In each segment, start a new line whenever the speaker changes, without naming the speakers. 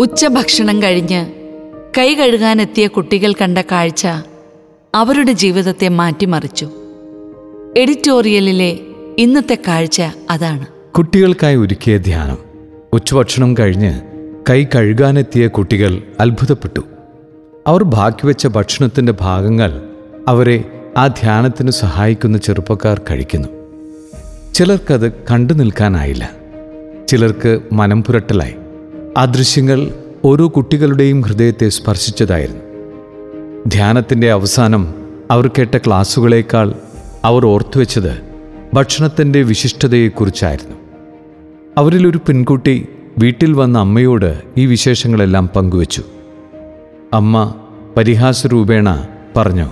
ഉച്ചഭക്ഷണം കഴിഞ്ഞ് കൈ കഴുകാനെത്തിയ കുട്ടികൾ കണ്ട കാഴ്ച അവരുടെ ജീവിതത്തെ മാറ്റിമറിച്ചു. എഡിറ്റോറിയലിലെ ഇന്നത്തെ കാഴ്ച അതാണ്.
കുട്ടികൾക്കായി ഒരുക്കിയ ധ്യാനം. ഉച്ചഭക്ഷണം കഴിഞ്ഞ് കൈ കഴുകാനെത്തിയ കുട്ടികൾ അത്ഭുതപ്പെട്ടു. അവർ ബാക്കിവെച്ച ഭക്ഷണത്തിന്റെ ഭാഗങ്ങൾ അവരെ ആ ധ്യാനത്തിന് സഹായിക്കുന്ന ചെറുപ്പക്കാർ കഴിക്കുന്നു. ചിലർക്കത് കണ്ടു നിൽക്കാനായില്ല. ചിലർക്ക് മനം പുരട്ടലായി. ആ ദൃശ്യങ്ങൾ ഓരോ കുട്ടികളുടെയും ഹൃദയത്തെ സ്പർശിച്ചതായിരുന്നു. ധ്യാനത്തിന്റെ അവസാനം അവർ കേട്ട ക്ലാസ്സുകളേക്കാൾ അവർ ഓർത്തുവെച്ചത് ഭക്ഷണത്തിന്റെ വിശിഷ്ടതയെക്കുറിച്ചായിരുന്നു. അവരിലൊരു പെൺകുട്ടി വീട്ടിൽ വന്ന അമ്മയോട് ഈ വിശേഷങ്ങളെല്ലാം പങ്കുവച്ചു. അമ്മ പരിഹാസരൂപേണ പറഞ്ഞു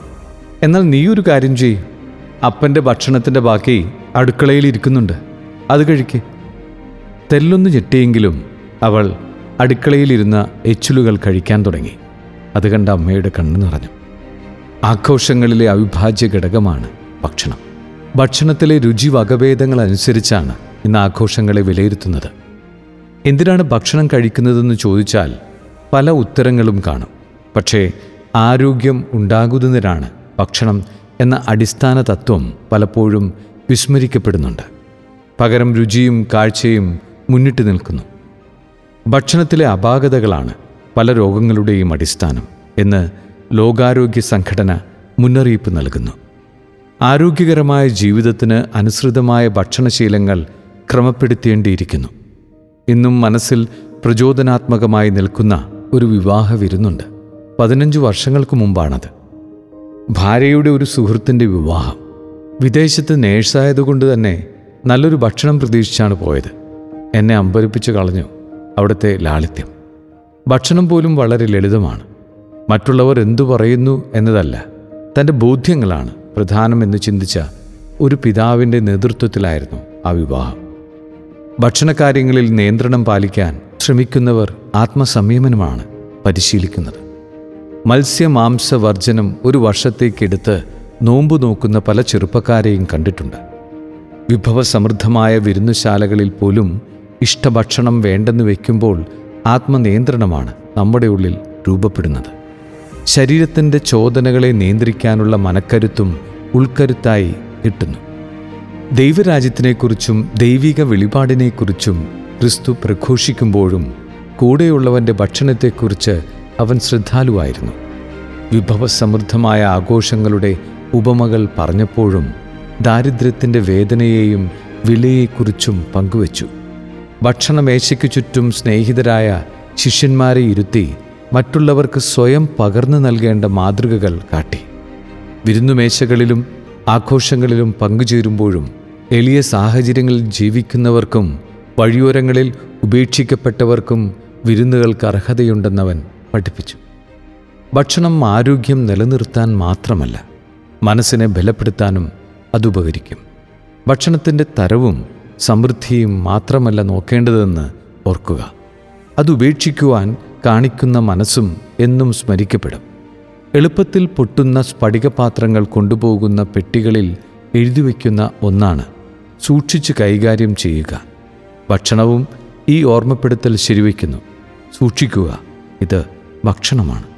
എന്നാൽ നീയൊരു കാര്യം ചെയ്യ്. അപ്പന്റെ ഭക്ഷണത്തിന്റെ ബാക്കി അടുക്കളയിൽ ഇരിക്കുന്നുണ്ട്. അത് കഴിക്കേ. തെല്ലൊന്ന് ഞെട്ടിയെങ്കിലും അവൾ അടുക്കളയിലിരുന്ന എച്ചുലുകൾ കഴിക്കാൻ തുടങ്ങി. അത് കണ്ട അമ്മയുടെ കണ്ണു നിറഞ്ഞു. ആഘോഷങ്ങളിലെ അവിഭാജ്യ ഘടകമാണ് ഭക്ഷണം. ഭക്ഷണത്തിലെ രുചി വകഭേദങ്ങൾ അനുസരിച്ചാണ് ഇന്ന് ആഘോഷങ്ങളെ വിലയിരുത്തുന്നത്. എന്തിനാണ് ഭക്ഷണം കഴിക്കുന്നതെന്ന് ചോദിച്ചാൽ പല ഉത്തരങ്ങളും കാണും. പക്ഷേ ആരോഗ്യം ഉണ്ടാകുന്നതിനാണ് ഭക്ഷണം എന്ന അടിസ്ഥാന തത്വം പലപ്പോഴും വിസ്മരിക്കപ്പെടുന്നുണ്ട്. പകരം രുചിയും കാഴ്ചയും മുന്നിട്ട് നിൽക്കുന്നു. ഭക്ഷണത്തിലെ അപാകതകളാണ് പല രോഗങ്ങളുടെയും അടിസ്ഥാനം എന്ന് ലോകാരോഗ്യ സംഘടന മുന്നറിയിപ്പ് നൽകുന്നു. ആരോഗ്യകരമായ ജീവിതത്തിന് അനുസൃതമായ ഭക്ഷണശീലങ്ങൾ ക്രമപ്പെടുത്തേണ്ടിയിരിക്കുന്നു. ഇന്നും മനസ്സിൽ പ്രചോദനാത്മകമായി നിൽക്കുന്ന ഒരു വിവാഹ വിരുന്നുണ്ട്. പതിനഞ്ച് വർഷങ്ങൾക്ക് മുമ്പാണത്. ഭാര്യയുടെ ഒരു സുഹൃത്തിന്റെ വിവാഹം. വിദേശത്ത് നേഴ്സായതുകൊണ്ട് തന്നെ നല്ലൊരു ഭക്ഷണം പ്രതീക്ഷിച്ചാണ് പോയത്. എന്നെ അമ്പരിപ്പിച്ച് കളഞ്ഞു. അവിടുത്തെ ലാളിത്യം. ഭക്ഷണം പോലും വളരെ ലളിതമാണ്. മറ്റുള്ളവർ എന്തു പറയുന്നു എന്നതല്ല. തന്റെ ബോധ്യങ്ങളാണ് പ്രധാനമെന്ന് ചിന്തിച്ച ഒരു പിതാവിന്റെ നേതൃത്വത്തിലായിരുന്നു ആ വിവാഹം. ഭക്ഷണകാര്യങ്ങളിൽ നിയന്ത്രണം പാലിക്കാൻ ശ്രമിക്കുന്നവർ ആത്മസംയമനമാണ് പരിശീലിക്കുന്നത്. മത്സ്യമാംസവർജനം ഒരു വർഷത്തേക്കെടുത്ത് നോമ്പ് നോക്കുന്ന പല ചെറുപ്പക്കാരെയും കണ്ടിട്ടുണ്ട്. വിഭവസമൃദ്ധമായ വിരുന്നുശാലകളിൽ പോലും ഇഷ്ടഭക്ഷണം വേണ്ടെന്ന് വയ്ക്കുമ്പോൾ ആത്മനിയന്ത്രണമാണ് നമ്മുടെ ഉള്ളിൽ രൂപപ്പെടുന്നത്. ശരീരത്തിന്റെ ചോദനകളെ നിയന്ത്രിക്കാനുള്ള മനക്കരുത്തും ഉൾക്കരുത്തായി കിട്ടുന്നു. ദൈവരാജ്യത്തിനെക്കുറിച്ചും ദൈവിക വെളിപാടിനെക്കുറിച്ചും ക്രിസ്തു പ്രഘോഷിക്കുമ്പോഴും കൂടെയുള്ളവന്റെ ഭക്ഷണത്തെക്കുറിച്ച് അവൻ ശ്രദ്ധാലുവായിരുന്നു. വിഭവസമൃദ്ധമായ ആഘോഷങ്ങളുടെ ഉപമകൾ പറഞ്ഞപ്പോഴും ദാരിദ്ര്യത്തിന്റെ വേദനയെയും വിലയെക്കുറിച്ചും പങ്കുവച്ചു. ഭക്ഷണമേശയ്ക്ക് ചുറ്റും സ്നേഹിതരായ ശിഷ്യന്മാരെ ഇരുത്തി മറ്റുള്ളവർക്ക് സ്വയം പകർന്നു നൽകേണ്ട മാതൃകകൾ കാട്ടി. വിരുന്നുമേശകളിലും ആഘോഷങ്ങളിലും പങ്കുചേരുമ്പോഴും എളിയ സാഹചര്യങ്ങളിൽ ജീവിക്കുന്നവർക്കും വഴിയോരങ്ങളിൽ ഉപേക്ഷിക്കപ്പെട്ടവർക്കും വിരുന്നുകൾക്ക് അർഹതയുണ്ടെന്നവൻ പഠിപ്പിച്ചു. ഭക്ഷണം ആരോഗ്യം നിലനിർത്താൻ മാത്രമല്ല മനസ്സിനെ ബലപ്പെടുത്താനും അതുപകരിക്കും ഭക്ഷണത്തിന്റെ തരവും സമൃദ്ധിയും മാത്രമല്ല നോക്കേണ്ടതെന്ന് ഓർക്കുക. അതുപേക്ഷിക്കുവാൻ കാണിക്കുന്ന മനസ്സും എന്നും സ്മരിക്കപ്പെടും. എളുപ്പത്തിൽ പൊട്ടുന്ന സ്ഫടികപാത്രങ്ങൾ കൊണ്ടുപോകുന്ന പെട്ടികളിൽ എഴുതിവെക്കുന്ന ഒന്നാണ്. സൂക്ഷിച്ച് കൈകാര്യം ചെയ്യുക. ഭക്ഷണവും ഈ ഓർമ്മപ്പെടുത്തൽ ശരിവയ്ക്കുന്നു. സൂക്ഷിക്കുക. ഇത് ഭക്ഷണമാണ്.